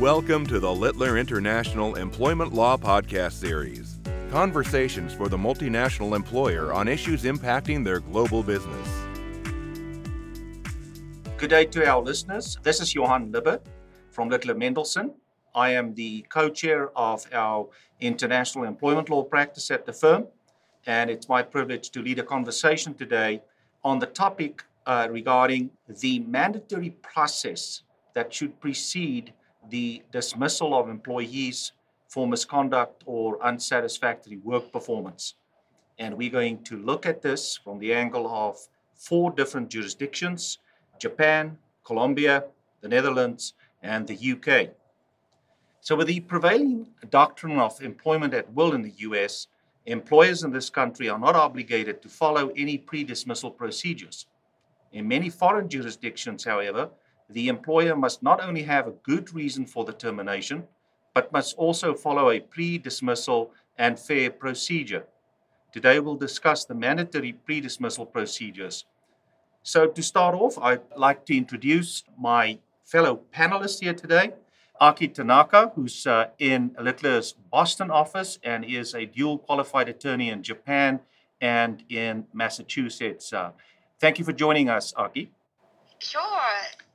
Welcome to the Littler International Employment Law Podcast Series. Conversations for the multinational employer on issues impacting their global business. Good day to our listeners. This is Johan Lubbe from Littler Mendelson. I am the co chair of our international employment law practice at the firm, and it's my privilege to lead a conversation today on the topic uh, regarding the mandatory process that should precede the dismissal of employees for misconduct or unsatisfactory work performance. And we're going to look at this from the angle of four different jurisdictions Japan, Colombia, the Netherlands, and the UK. So, with the prevailing doctrine of employment at will in the US, employers in this country are not obligated to follow any pre dismissal procedures. In many foreign jurisdictions, however, the employer must not only have a good reason for the termination, but must also follow a pre dismissal and fair procedure. Today, we'll discuss the mandatory pre dismissal procedures. So, to start off, I'd like to introduce my fellow panelists here today. Aki Tanaka, who's uh, in Littler's Boston office and is a dual qualified attorney in Japan and in Massachusetts. Uh, thank you for joining us, Aki. Sure.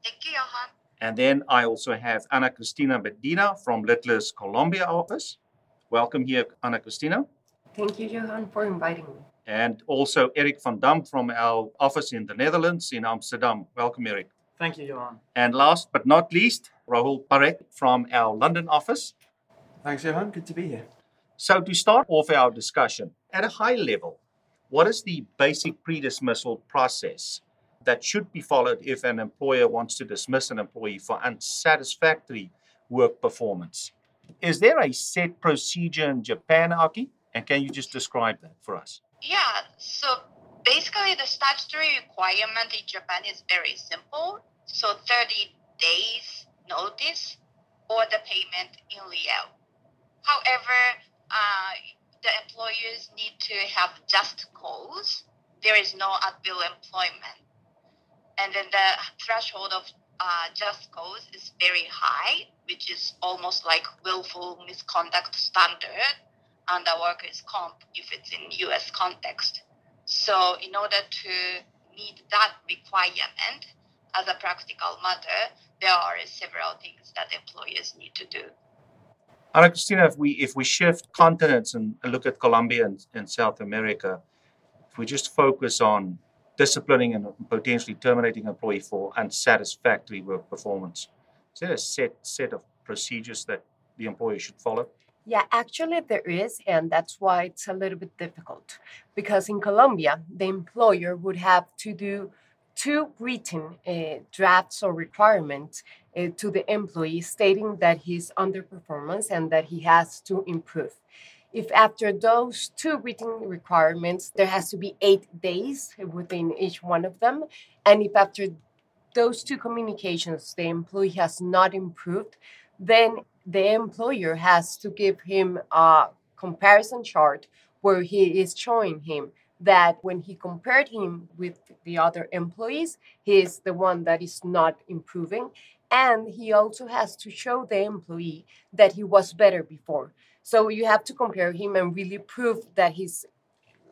Thank you, Johan. And then I also have Ana Cristina Medina from Littler's Colombia office. Welcome here, Ana Cristina. Thank you, Johan, for inviting me. And also Eric van Dam from our office in the Netherlands, in Amsterdam. Welcome, Eric. Thank you, Johan. And last but not least, Raoul Parekh from our London office. Thanks, Johan. Good to be here. So, to start off our discussion, at a high level, what is the basic pre dismissal process that should be followed if an employer wants to dismiss an employee for unsatisfactory work performance? Is there a set procedure in Japan, Aki? And can you just describe that for us? Yeah, so basically the statutory requirement in Japan is very simple. So 30 days notice or the payment in real. However, uh, the employers need to have just cause. There is no at will employment. And then the threshold of uh, just cause is very high, which is almost like willful misconduct standard under workers' comp if it's in US context. So in order to meet that requirement, as a practical matter, there are several things that employers need to do. Ana Cristina, if we if we shift continents and look at Colombia and, and South America, if we just focus on disciplining and potentially terminating an employee for unsatisfactory work performance, is there a set set of procedures that the employer should follow? Yeah, actually, there is, and that's why it's a little bit difficult. Because in Colombia, the employer would have to do two written uh, drafts or requirements uh, to the employee stating that he's underperformance and that he has to improve. If after those two written requirements, there has to be eight days within each one of them, and if after those two communications the employee has not improved, then the employer has to give him a comparison chart where he is showing him that when he compared him with the other employees, he is the one that is not improving. And he also has to show the employee that he was better before. So you have to compare him and really prove that he's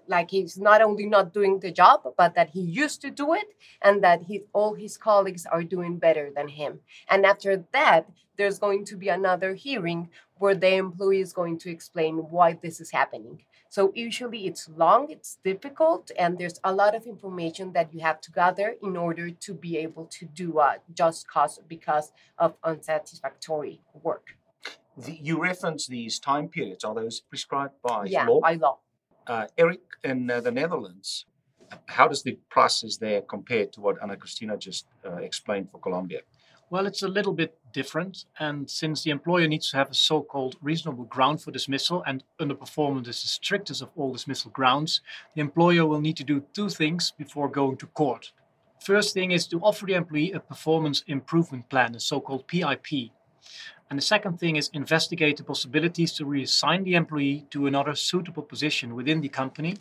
like he's not only not doing the job, but that he used to do it and that he, all his colleagues are doing better than him. And after that, there's going to be another hearing where the employee is going to explain why this is happening. So usually it's long, it's difficult, and there's a lot of information that you have to gather in order to be able to do a just cause because of unsatisfactory work. The, you reference these time periods. Are those prescribed by yeah, law? by law. Uh, Eric, in uh, the Netherlands, how does the process there compare to what Ana Cristina just uh, explained for Colombia? Well, it's a little bit different. And since the employer needs to have a so called reasonable ground for dismissal, and underperformance is the strictest of all dismissal grounds, the employer will need to do two things before going to court. First thing is to offer the employee a performance improvement plan, a so called PIP. And the second thing is investigate the possibilities to reassign the employee to another suitable position within the company,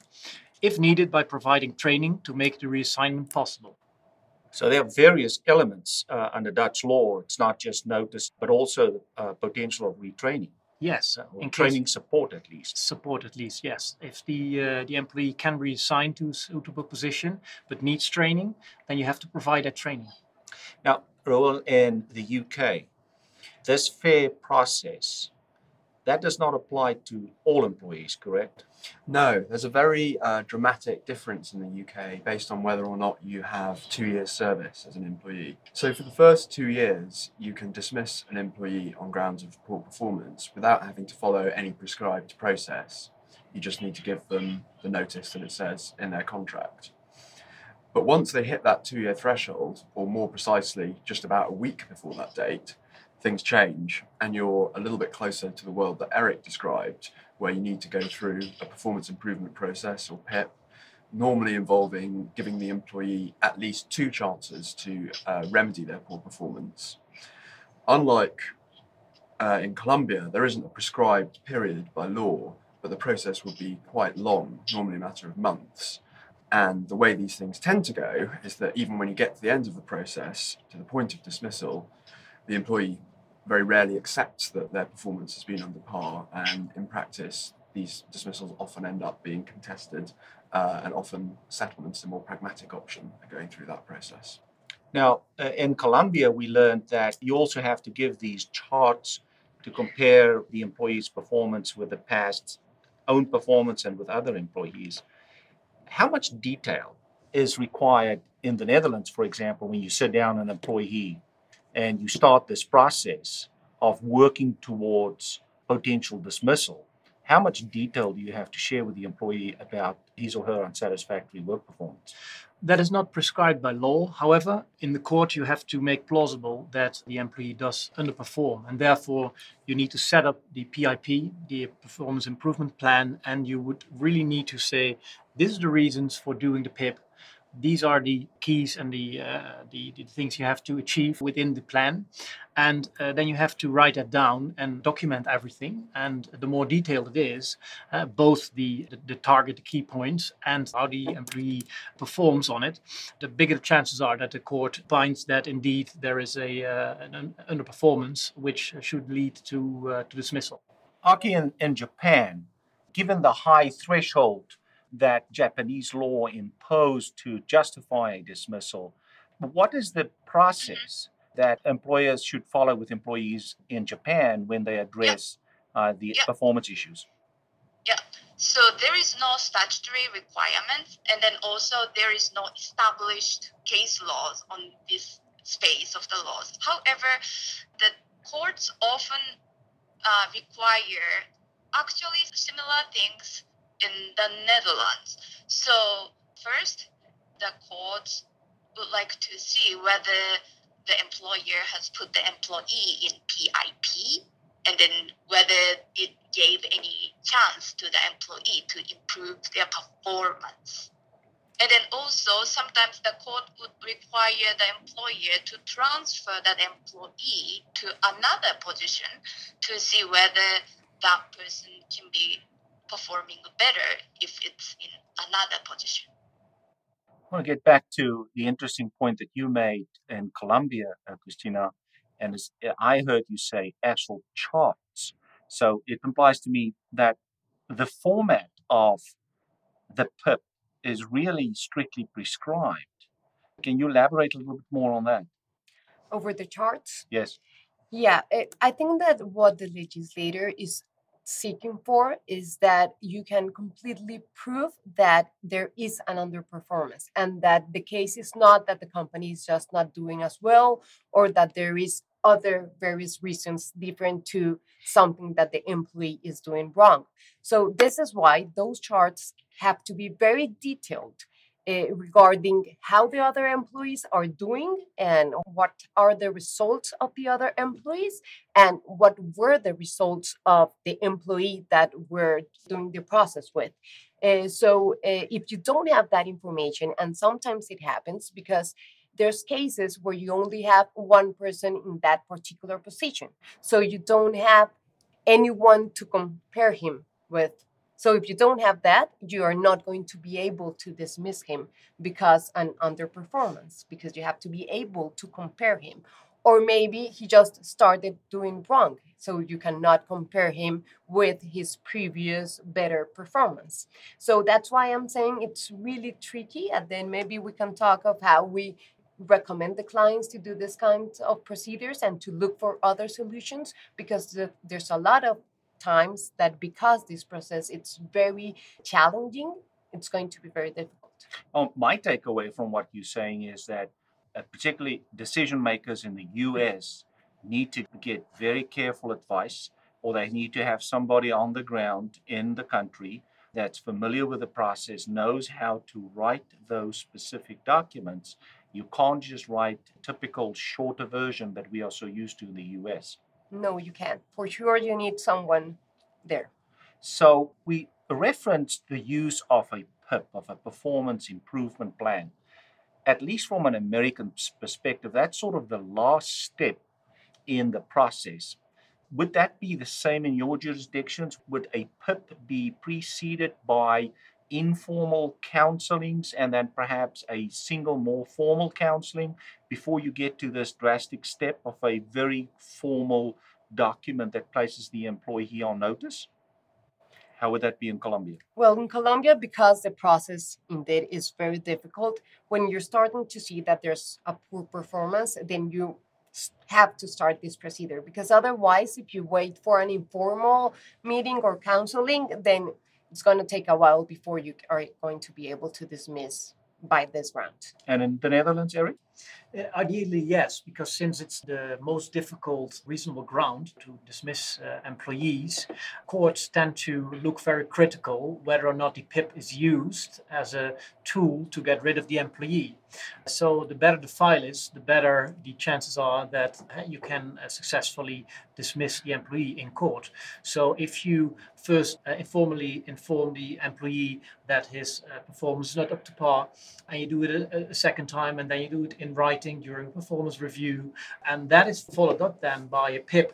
if needed by providing training to make the reassignment possible. So there are various elements uh, under Dutch law. It's not just notice, but also uh, potential of retraining, Yes, uh, in training support at least. support at least. Yes, if the uh, the employee can reassign to a suitable position but needs training, then you have to provide that training. Now, Raoul, in the UK, this fair process that does not apply to all employees, correct? No, there's a very uh, dramatic difference in the UK based on whether or not you have two years' service as an employee. So, for the first two years, you can dismiss an employee on grounds of poor performance without having to follow any prescribed process. You just need to give them the notice that it says in their contract. But once they hit that two year threshold, or more precisely, just about a week before that date, things change and you're a little bit closer to the world that Eric described, where you need to go through a performance improvement process or PIP, normally involving giving the employee at least two chances to uh, remedy their poor performance. Unlike uh, in Colombia, there isn't a prescribed period by law, but the process will be quite long, normally a matter of months. And the way these things tend to go is that even when you get to the end of the process, to the point of dismissal, the employee very rarely accepts that their performance has been under par, and in practice, these dismissals often end up being contested, uh, and often settlements, a more pragmatic option, are going through that process. Now, uh, in Colombia, we learned that you also have to give these charts to compare the employee's performance with the past own performance and with other employees. How much detail is required in the Netherlands, for example, when you sit down an employee and you start this process of working towards potential dismissal? How much detail do you have to share with the employee about his or her unsatisfactory work performance? That is not prescribed by law. However, in the court, you have to make plausible that the employee does underperform, and therefore you need to set up the PIP, the performance improvement plan, and you would really need to say, this is the reasons for doing the PIP these are the keys and the, uh, the, the things you have to achieve within the plan. And uh, then you have to write that down and document everything. And the more detailed it is uh, both the, the, the target the key points and how the employee performs on it the bigger the chances are that the court finds that indeed there is a uh, an underperformance which should lead to uh, to dismissal. Aki, in, in Japan, given the high threshold that Japanese law imposed to justify a dismissal. What is the process that employers should follow with employees in Japan when they address uh, the Yeah. performance issues? Yeah. So there is no statutory requirements, and then also there is no established case laws on this space of the laws. However, the courts often uh, require actually similar things in the Netherlands. So first, the courts would like to see whether the employer has put the employee in PIP and then whether it gave any chance to the employee to improve their performance. And then also, sometimes the court would require the employer to transfer that employee to another position to see whether that person can be performing better if it's in another position. I want to get back to the interesting point that you made in Colombia, uh, Cristina, and as I heard you say actual charts. So it implies to me that the format of the PIP is really strictly prescribed. Can you elaborate a little bit more on that? Over the charts? Yes. Yeah, it, I think that what the legislator is seeking for is that you can completely prove that there is an underperformance and that the case is not that the company is just not doing as well or that there is other various reasons different to something that the employee is doing wrong. So this is why those charts have to be very detailed uh, regarding how the other employees are doing and what are the results of the other employees and what were the results of the employee that we're doing the process with. Uh, so uh, if you don't have that information, and sometimes it happens because there's cases where you only have one person in that particular position, so you don't have anyone to compare him with So if you don't have that, you are not going to be able to dismiss him because an underperformance, because you have to be able to compare him. Or maybe he just started doing wrong, so you cannot compare him with his previous better performance. So that's why I'm saying it's really tricky. And then maybe we can talk of how we recommend the clients to do this kind of procedures and to look for other solutions because the, there's a lot of times that because this process it's very challenging it's going to be very difficult well, my takeaway from what you're saying is that uh, particularly decision makers in the us need to get very careful advice or they need to have somebody on the ground in the country that's familiar with the process knows how to write those specific documents you can't just write typical shorter version that we are so used to in the US. No, you can't. For sure, you need someone there. So we referenced the use of a PIP, of a performance improvement plan. At least from an American perspective, that's sort of the last step in the process. Would that be the same in your jurisdictions? Would a PIP be preceded by informal counselings and then perhaps a single more formal counseling before you get to this drastic step of a very formal document that places the employee on notice? How would that be in Colombia? Well, in Colombia, because the process indeed is very difficult, when you're starting to see that there's a poor performance, then you have to start this procedure because otherwise if you wait for an informal meeting or counseling then it's going to take a while before you are going to be able to dismiss by this round. And in the Netherlands, Eric? Uh, ideally, yes, because since it's the most difficult reasonable ground to dismiss uh, employees, courts tend to look very critical whether or not the PIP is used as a tool to get rid of the employee. So, the better the file is, the better the chances are that you can uh, successfully dismiss the employee in court. So, if you first uh, informally inform the employee that his uh, performance is not up to par, and you do it a, a second time, and then you do it in writing during performance review, and that is followed up then by a PIP,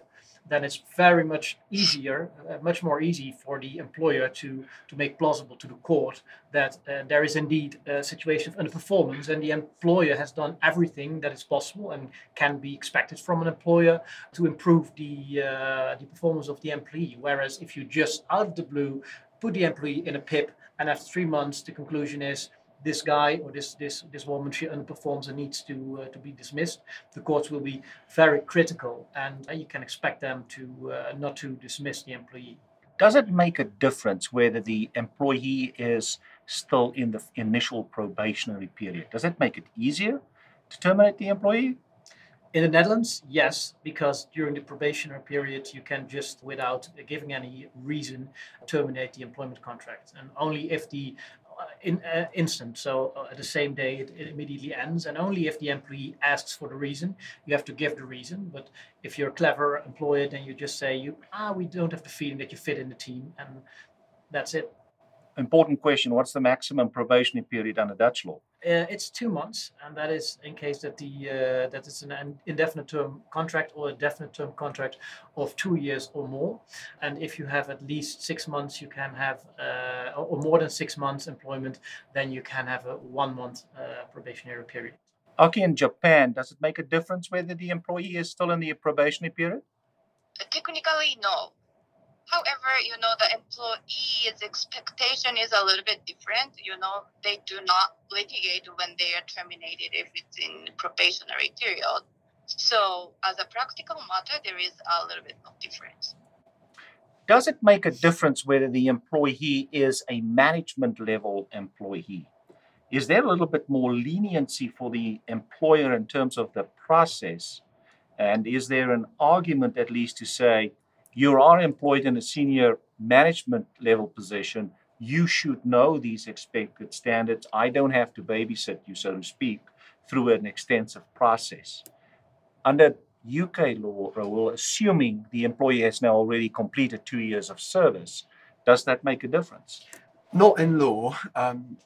then it's very much easier, uh, much more easy for the employer to, to make plausible to the court that uh, there is indeed a situation of underperformance and the employer has done everything that is possible and can be expected from an employer to improve the, uh, the performance of the employee. Whereas if you just out of the blue put the employee in a PIP and after three months the conclusion is this guy or this this this woman she underperforms and needs to uh, to be dismissed. The courts will be very critical and uh, you can expect them to uh, not to dismiss the employee. Does it make a difference whether the employee is still in the initial probationary period? Does it make it easier to terminate the employee? In the Netherlands, yes, because during the probationary period, you can just, without giving any reason, terminate the employment contract. And only if the in, uh, instant. So uh, the same day it, it, immediately ends, and only if the employee asks for the reason, you have to give the reason. But if you're a clever employer, then you just say, "You ah, we don't have the feeling that you fit in the team," and that's it important question what's the maximum probationary period under Dutch law? Uh, it's two months, and that is in case that the uh, that it's an indefinite term contract or a definite term contract of two years or more. And if you have at least six months, you can have uh, or more than six months employment, then you can have a one month uh, probationary period. Okay, in Japan, does it make a difference whether the employee is still in the probationary period? Technically, no. However, you know, the employee's expectation is a little bit different. You know, they do not litigate when they are terminated if it's in probationary period. So, as a practical matter, there is a little bit of difference. Does it make a difference whether the employee is a management level employee? Is there a little bit more leniency for the employer in terms of the process? And is there an argument, at least, to say, you are employed in a senior management level position, you should know these expected standards. I don't have to babysit you, so to speak, through an extensive process. Under UK law, Raoul, assuming the employee has now already completed two years of service, does that make a difference? Not in law. Um,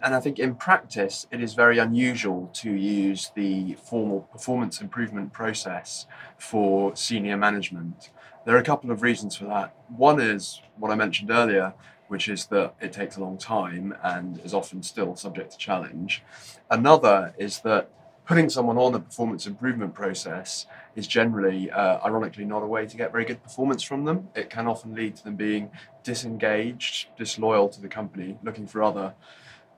and I think in practice, it is very unusual to use the formal performance improvement process for senior management. There are a couple of reasons for that. One is what I mentioned earlier which is that it takes a long time and is often still subject to challenge. Another is that putting someone on a performance improvement process is generally, uh, ironically, not a way to get very good performance from them. It can often lead to them being disengaged, disloyal to the company, looking for other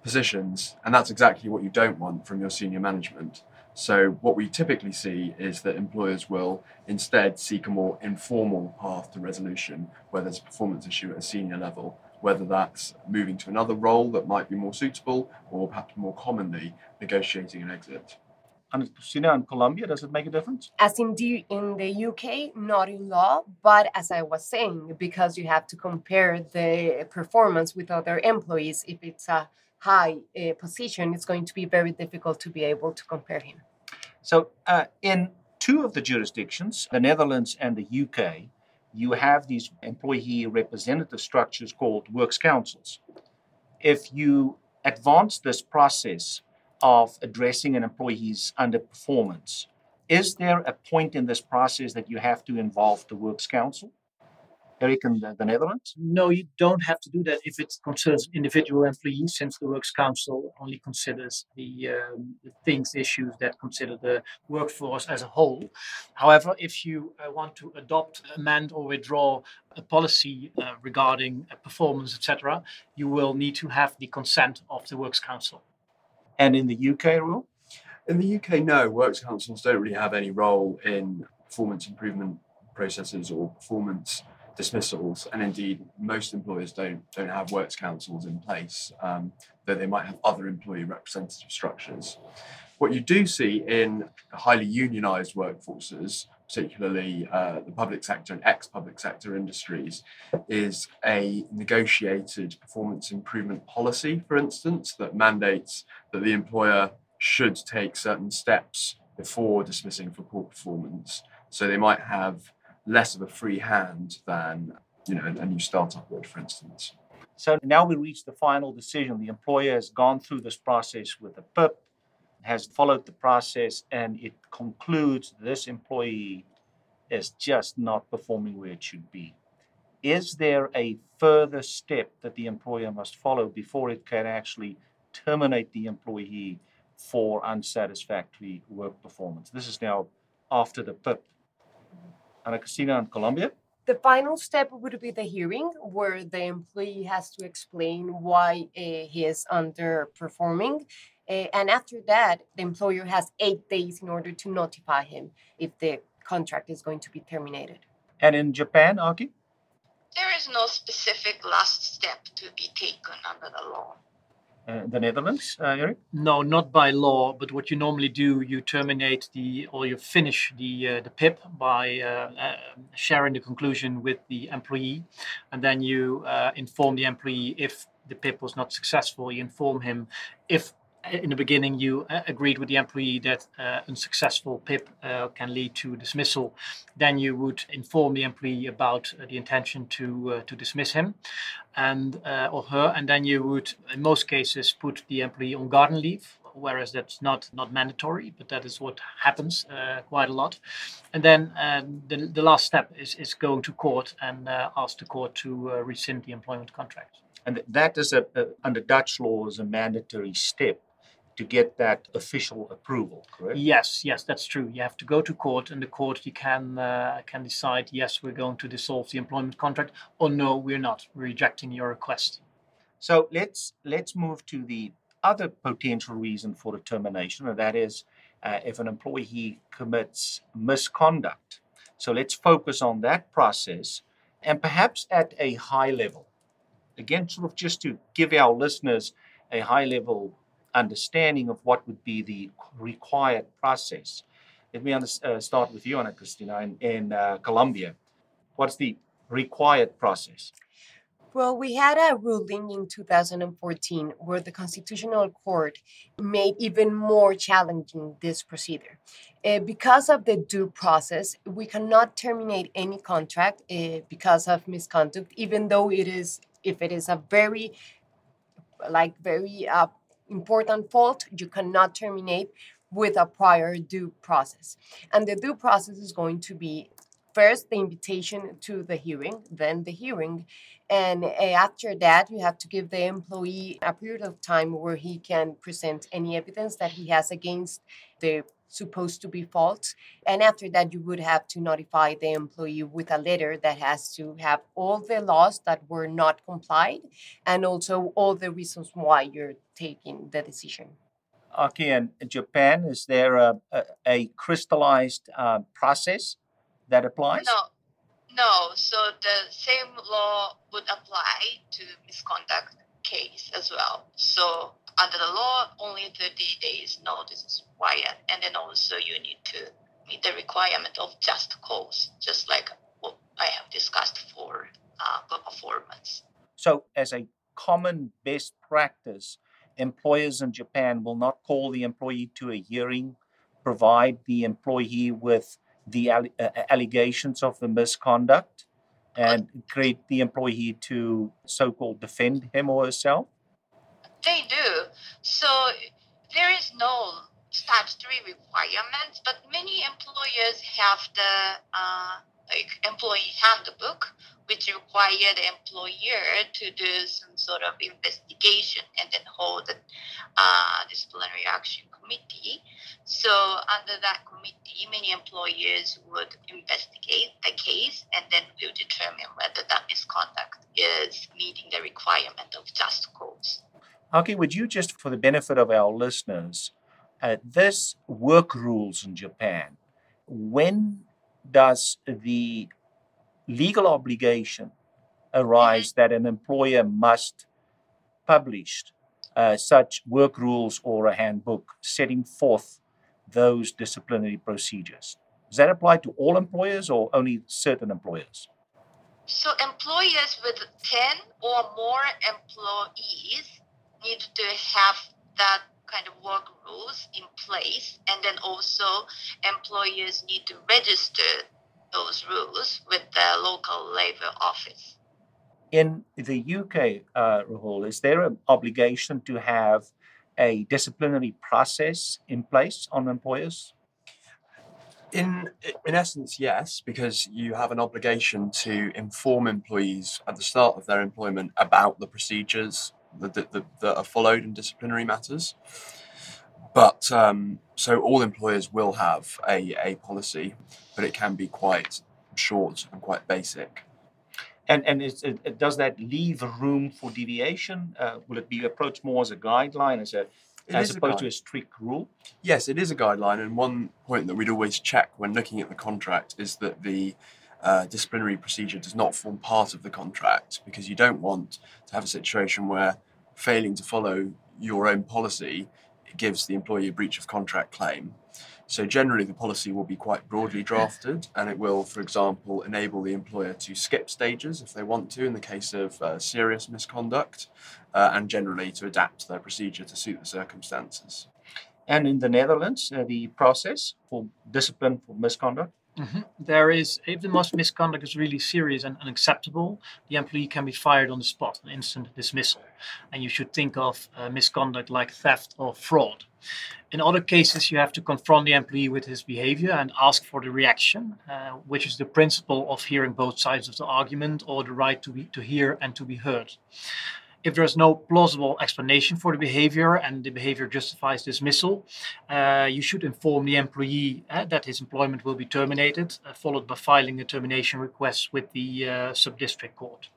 positions. And that's exactly what you don't want from your senior management. So, what we typically see is that employers will instead seek a more informal path to resolution where there's a performance issue at a senior level, whether that's moving to another role that might be more suitable or perhaps more commonly negotiating an exit. And Cristina in Colombia, does it make a difference? As in the, in the UK, not in law, but as I was saying, because you have to compare the performance with other employees, if it's a high uh, position, it's going to be very difficult to be able to compare him. So, uh, in two of the jurisdictions, the Netherlands and the UK, you have these employee representative structures called works councils. If you advance this process of addressing an employee's underperformance, is there a point in this process that you have to involve the works council? Eric in the, the Netherlands? No, you don't have to do that if it concerns individual employees, since the Works Council only considers the, um, the things, issues that consider the workforce as a whole. However, if you uh, want to adopt, amend, or withdraw a policy uh, regarding uh, performance, etc., you will need to have the consent of the Works Council. And in the UK Raoul? In the UK, no, works councils don't really have any role in performance improvement processes or performance dismissals, and indeed most employers don't don't have works councils in place, um, though they might have other employee representative structures. What you do see in highly unionised workforces, particularly uh, the public sector and ex-public sector industries, is a negotiated performance improvement policy, for instance, that mandates that the employer should take certain steps before dismissing for poor performance. So they might have less of a free hand than you know a new startup would, for instance. So now we reach the final decision. The employer has gone through this process with the PIP, has followed the process, and it concludes this employee is just not performing where it should be. Is there a further step that the employer must follow before it can actually terminate the employee for unsatisfactory work performance? This is now after the PIP Ana Cristina in Colombia. The final step would be the hearing, where the employee has to explain why uh, he is underperforming. Uh, and after that, the employer has eight days in order to notify him if the contract is going to be terminated. And in Japan, Aki? There is no specific last step to be taken under the law. Uh, the Netherlands, uh, Eric? No, not by law, but what you normally do, you terminate the or you finish the uh, the PIP by uh, uh, sharing the conclusion with the employee, and then you uh, inform the employee if the PIP was not successful. You inform him if in the beginning you uh, agreed with the employee that uh, unsuccessful PIP uh, can lead to dismissal, then you would inform the employee about uh, the intention to uh, to dismiss him, and or her, and then you would, in most cases, put the employee on garden leave. Whereas that's not not mandatory, but that is what happens quite a lot. And then um, the, the last step is, is going to court and ask the court to rescind the employment contract. And that is a, a, under Dutch law is a mandatory step to get that official approval, correct? Yes, yes, that's true. You have to go to court, and the court you can uh, can decide yes, we're going to dissolve the employment contract, or no, we're not. We're rejecting your request. So let's let's move to the other potential reason for the termination, and that is uh, if an employee commits misconduct. So let's focus on that process, and perhaps at a high level. Again, sort of just to give our listeners a high level understanding of what would be the required process. Let me under, uh, start with you, Ana Cristina, in, in uh, Colombia. What's the required process? Well, we had a ruling in 2014 where the Constitutional Court made even more challenging this procedure. Uh, because of the due process, we cannot terminate any contract uh, because of misconduct, even though it is, if it is a very, like very uh, important fault, you cannot terminate with a prior due process. And the due process is going to be first the invitation to the hearing, then the hearing. And uh, after that, you have to give the employee a period of time where he can present any evidence that he has against the supposed to be false. And after that, you would have to notify the employee with a letter that has to have all the laws that were not complied and also all the reasons why you're taking the decision. Okay, in Japan, is there a, a, a crystallized uh, process that applies? No, no. So the same law would apply to misconduct case as well. So under the law, only 30 days notice is required, and then also you need to meet the requirement of just cause, just like what I have discussed for uh, performance. So, as a common best practice, employers in Japan will not call the employee to a hearing, provide the employee with the uh, allegations of the misconduct, and create the employee to so called defend him or herself? They do. So there is no statutory requirements, but many employers have the uh, like employee handbook, which require the employer to do some sort of investigation and then hold a uh, disciplinary action committee. So under that committee, many employers would investigate the case and then will determine whether that misconduct is meeting the requirement of just cause. Okay, would you just, for the benefit of our listeners, uh, this work rules in Japan, when does the legal obligation arise that an employer must publish uh, such work rules or a handbook setting forth those disciplinary procedures? Does that apply to all employers or only certain employers? So, employers with 10 or more employees need to have that kind of work rules in place and then also employers need to register those rules with the local labor office. In the uk uh, Raoul, is there an obligation to have a disciplinary process in place on employers? In in essence, yes, because you have an obligation to inform employees at the start of their employment about the procedures that, that, that are followed in disciplinary matters. But um, so all employers will have a, a policy, but it can be quite short and quite basic. And and is, it, does that leave room for deviation? Uh, will it be approached more as a guideline, as a it as opposed to a strict rule? Yes, it is a guideline. And one point that we'd always check when looking at the contract is that the uh, disciplinary procedure does not form part of the contract because you don't want to have a situation where failing to follow your own policy gives the employee a breach of contract claim. So generally, the policy will be quite broadly drafted, and it will, for example, enable the employer to skip stages if they want to in the case of uh, serious misconduct, uh, and generally to adapt their procedure to suit the circumstances. And in the Netherlands, uh, the process for discipline for misconduct Mm-hmm. There is, if the most misconduct is really serious and unacceptable, the employee can be fired on the spot, an instant dismissal. And you should think of uh, misconduct like theft or fraud. In other cases, you have to confront the employee with his behavior and ask for the reaction, uh, which is the principle of hearing both sides of the argument or the right to, be, to hear and to be heard. If there's no plausible explanation for the behavior and the behavior justifies dismissal, uh, you should inform the employee uh, that his employment will be terminated, uh, followed by filing a termination request with the uh, sub-district court.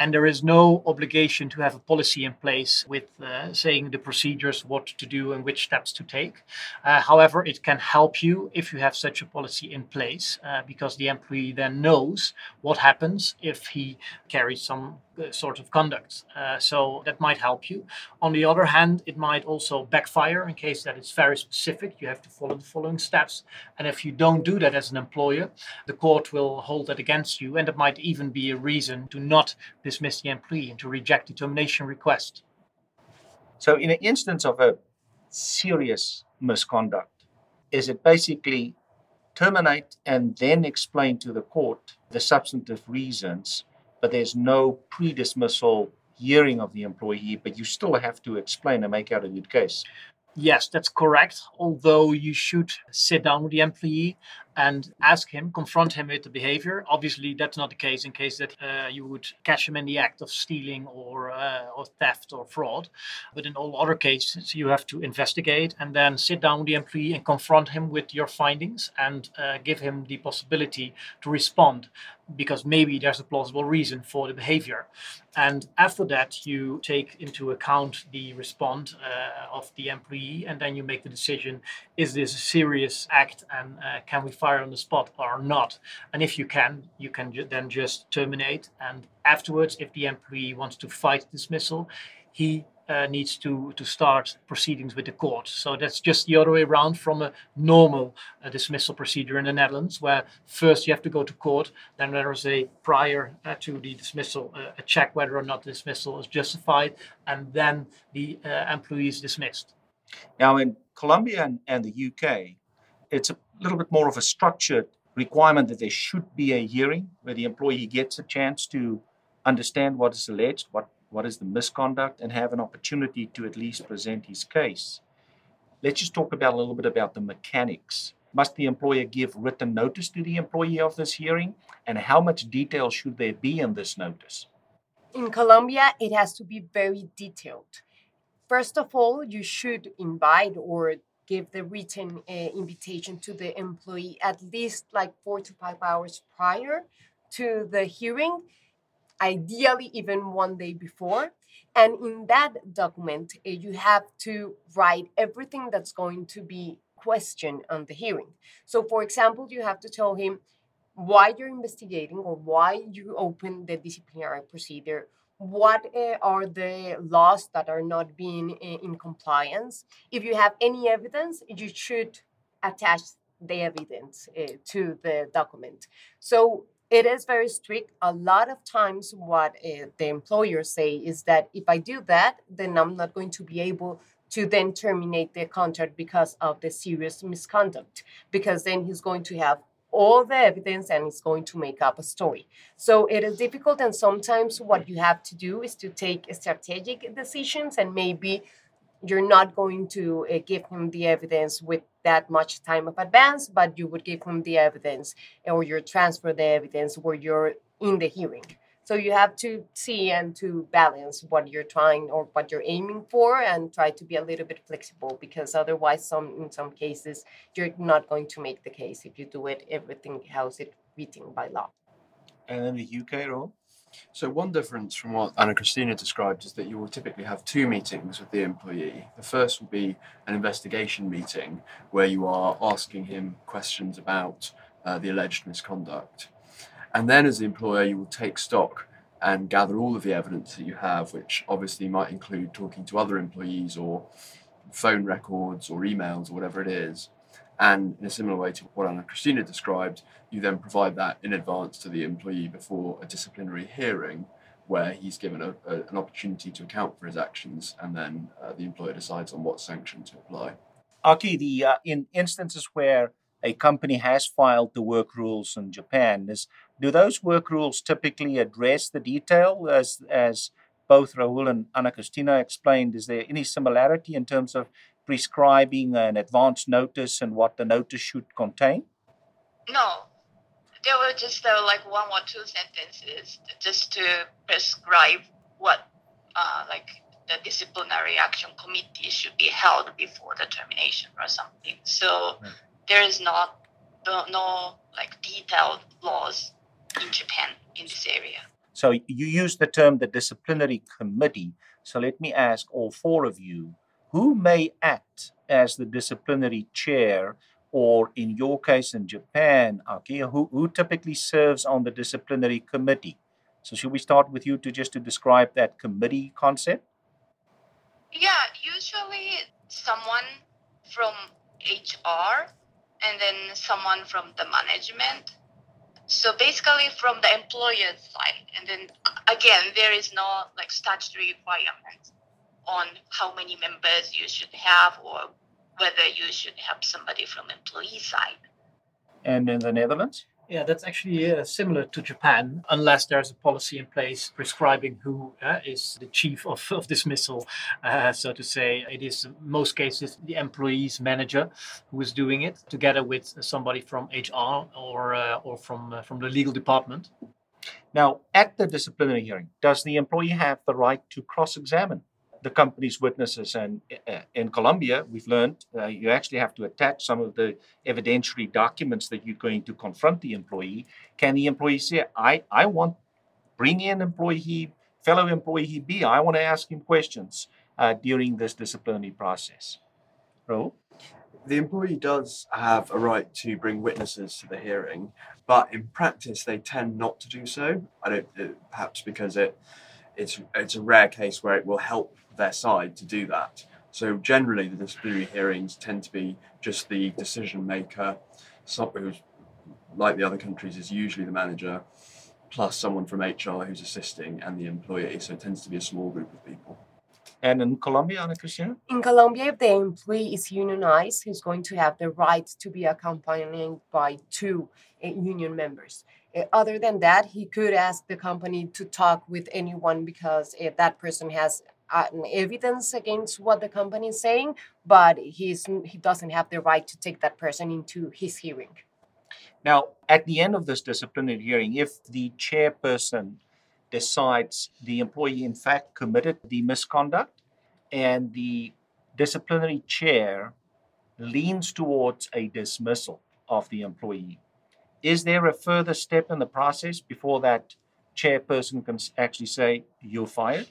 And there is no obligation to have a policy in place with uh, saying the procedures, what to do, and which steps to take. Uh, however, it can help you if you have such a policy in place because the employee then knows what happens if he carries some sort of conduct. Uh, so that might help you. On the other hand, it might also backfire in case that it's very specific. You have to follow the following steps. And if you don't do that as an employer, the court will hold that against you. And it might even be a reason to not dismiss the employee and to reject the termination request. So, in an instance of a serious misconduct, is it basically terminate and then explain to the court the substantive reasons but there's no pre dismissal hearing of the employee, but you still have to explain and make out a good case. Yes, that's correct. Although you should sit down with the employee and ask him, confront him with the behavior. Obviously, that's not the case in case that uh, you would catch him in the act of stealing or uh, or theft or fraud. But in all other cases, you have to investigate and then sit down with the employee and confront him with your findings and uh, give him the possibility to respond because maybe there's a plausible reason for the behavior. And after that, you take into account the response uh, of the employee, and then you make the decision: is this a serious act, and uh, can we fire on the spot or not? And if you can, you can ju- then just terminate. And afterwards, if the employee wants to fight dismissal, he uh, needs to, to start proceedings with the court. So that's just the other way around from a normal uh, dismissal procedure in the Netherlands, where first you have to go to court, then there is a prior uh, to the dismissal, uh, a check whether or not dismissal is justified, and then the uh, employee is dismissed. Now, in Colombia and, and the UK, it's a little bit more of a structured requirement that there should be a hearing where the employee gets a chance to understand what is alleged, what what is the misconduct, and have an opportunity to at least present his case. Let's just talk about a little bit about the mechanics. Must the employer give written notice to the employee of this hearing? And how much detail should there be in this notice? In Colombia, it has to be very detailed. First of all, you should invite or give the written uh, invitation to the employee at least like four to five hours prior to the hearing ideally even one day before. And in that document, uh, you have to write everything that's going to be questioned on the hearing. So, for example, you have to tell him why you're investigating or why you open the disciplinary procedure. What uh, are the laws that are not being uh, in compliance? If you have any evidence, you should attach the evidence uh, to the document. So it is very strict. A lot of times, what uh, the employers say is that if I do that, then I'm not going to be able to then terminate the contract because of the serious misconduct, because then he's going to have all the evidence and it's going to make up a story. So it is difficult, and sometimes what you have to do is to take strategic decisions and maybe you're not going to uh, give him the evidence with that much time of advance, but you would give him the evidence or you transfer the evidence where you're in the hearing. So you have to see and to balance what you're trying or what you're aiming for and try to be a little bit flexible because otherwise some in some cases you're not going to make the case if you do it everything how's it written by law. And in the UK, Raoul? So one difference from what Ana Cristina described is that you will typically have two meetings with the employee. The first will be an investigation meeting where you are asking him questions about uh, the alleged misconduct. And then as the employer, you will take stock and gather all of the evidence that you have, which obviously might include talking to other employees or phone records or emails or whatever it is. And in a similar way to what Ana Cristina described, you then provide that in advance to the employee before a disciplinary hearing where he's given a, a, an opportunity to account for his actions and then uh, the employer decides on what sanction to apply. Aki, the uh, in instances where a company has filed the work rules in Japan, is, do those work rules typically address the detail as as both Raoul and Ana Cristina explained? Is there any similarity in terms of prescribing an advance notice and what the notice should contain? No, there were just uh, like one or two sentences just to prescribe what uh, like the disciplinary action committee should be held before the termination or something. So. There is not no, no like detailed laws in Japan in this area. So you use the term the disciplinary committee. So let me ask all four of you who may act as the disciplinary chair, or in your case in Japan, Aki, who, who typically serves on the disciplinary committee? So should we start with you to just to describe that committee concept? Yeah, usually someone from HR and then someone from the management. So basically from the employer side. And then again, there is no like statutory requirement on how many members you should have or whether you should have somebody from employee side. And in the Netherlands? Yeah, that's actually uh, similar to Japan, unless there's a policy in place prescribing who uh, is the chief of, of dismissal, uh, so to say. It is in most cases the employee's manager who is doing it, together with somebody from HR or uh, or from uh, from the legal department. Now, at the disciplinary hearing, does the employee have the right to cross-examine the company's witnesses? And uh, in Colombia, we've learned uh, you actually have to attach some of the evidentiary documents that you're going to confront the employee. Can the employee say, "I I want bring in employee fellow employee B. I want to ask him questions uh, during this disciplinary process"? Ro? The employee does have a right to bring witnesses to the hearing, but in practice they tend not to do so. I don't, uh, perhaps because it it's it's a rare case where it will help their side to do that. So generally, the disciplinary hearings tend to be just the decision maker, someone who's like the other countries is usually the manager, plus someone from HR who's assisting and the employee. So it tends to be a small group of people. And in Colombia, Ana Cristina? In Colombia, if the employee is unionized, he's going to have the right to be accompanied by two uh, union members. Uh, other than that, he could ask the company to talk with anyone because if that person has uh, evidence against what the company is saying, but he's he doesn't have the right to take that person into his hearing. Now, at the end of this disciplinary hearing, if the chairperson decides the employee in fact committed the misconduct and the disciplinary chair leans towards a dismissal of the employee, is there a further step in the process before that chairperson can actually say, You're fired?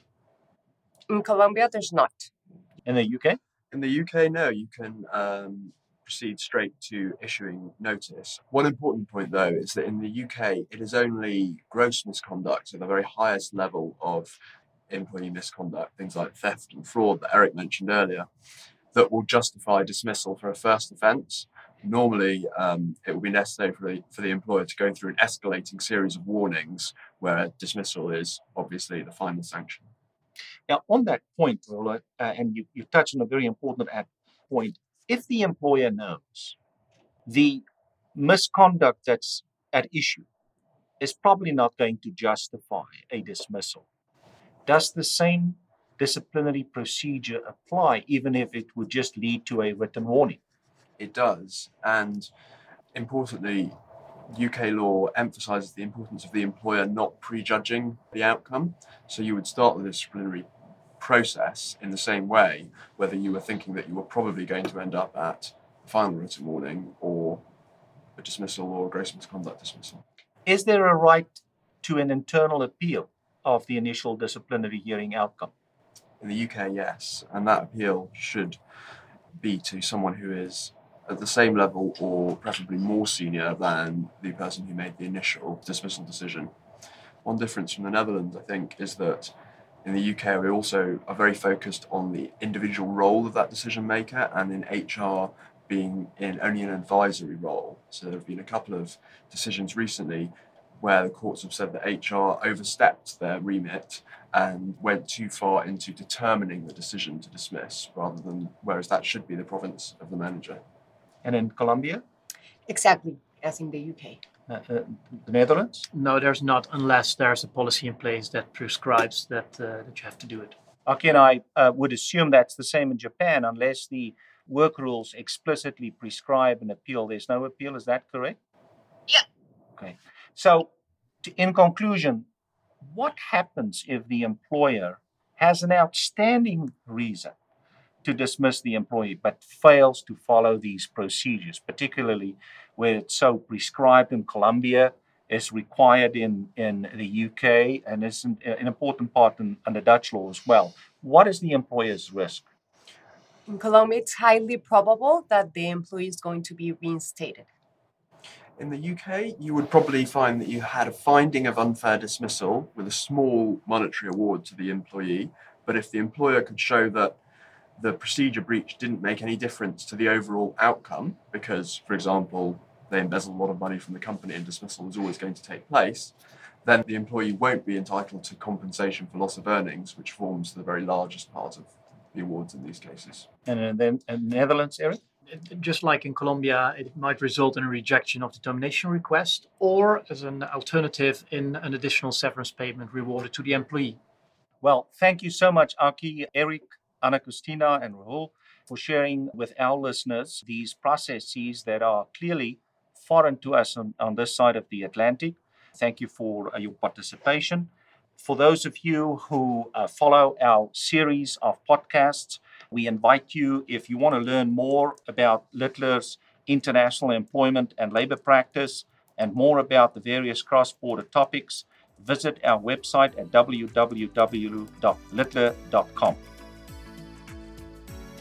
In Colombia, there's not. In the UK? In the UK, no, you can um, proceed straight to issuing notice. One important point, though, is that in the UK, it is only gross misconduct, so the very highest level of employee misconduct, things like theft and fraud that Eric mentioned earlier, that will justify dismissal for a first offence. Normally, um, it will be necessary for the, for the employer to go through an escalating series of warnings where dismissal is obviously the final sanction. Now, on that point, uh, and you, you touched on a very important point. If the employer knows the misconduct that's at issue is probably not going to justify a dismissal, does the same disciplinary procedure apply, even if it would just lead to a written warning? It does. And importantly, UK law emphasises the importance of the employer not prejudging the outcome. So you would start the disciplinary process in the same way, whether you were thinking that you were probably going to end up at a final written warning or a dismissal or a gross misconduct dismissal. Is there a right to an internal appeal of the initial disciplinary hearing outcome? In the UK, yes, and that appeal should be to someone who is at the same level or preferably more senior than the person who made the initial dismissal decision. One difference from the Netherlands, I think, is that in the UK we also are very focused on the individual role of that decision maker and in HR being in only an advisory role. So there have been a couple of decisions recently where the courts have said that HR overstepped their remit and went too far into determining the decision to dismiss rather than whereas that should be the province of the manager. And in Colombia, Exactly as in the UK. uh, uh, the Netherlands? No, there's not, unless there's a policy in place that prescribes that uh, that you have to do it. Okay, and I uh, would assume that's the same in Japan, unless the work rules explicitly prescribe an appeal. There's no appeal, is that correct? Yeah. Okay. So, to, in conclusion, what happens if the employer has an outstanding reason to dismiss the employee but fails to follow these procedures, particularly where it's so prescribed in Colombia? is required in, in the UK and is an, an important part in, under Dutch law as well. What is the employer's risk? In Colombia, it's highly probable that the employee is going to be reinstated. In the UK, you would probably find that you had a finding of unfair dismissal with a small monetary award to the employee. But if the employer could show that the procedure breach didn't make any difference to the overall outcome, because, for example, they embezzled a lot of money from the company and dismissal was always going to take place, then the employee won't be entitled to compensation for loss of earnings, which forms the very largest part of the awards in these cases. And uh, then in the Netherlands, Eric? just like in Colombia, it might result in a rejection of the termination request, or as an alternative, in an additional severance payment rewarded to the employee. Well, thank you so much, Aki, Eric, Ana Cristina, and Raoul, for sharing with our listeners these processes that are clearly foreign to us on, on this side of the Atlantic. Thank you for uh, your participation. For those of you who uh, follow our series of podcasts, we invite you, if you want to learn more about Littler's international employment and labor practice and more about the various cross border topics, visit our website at www.littler.com.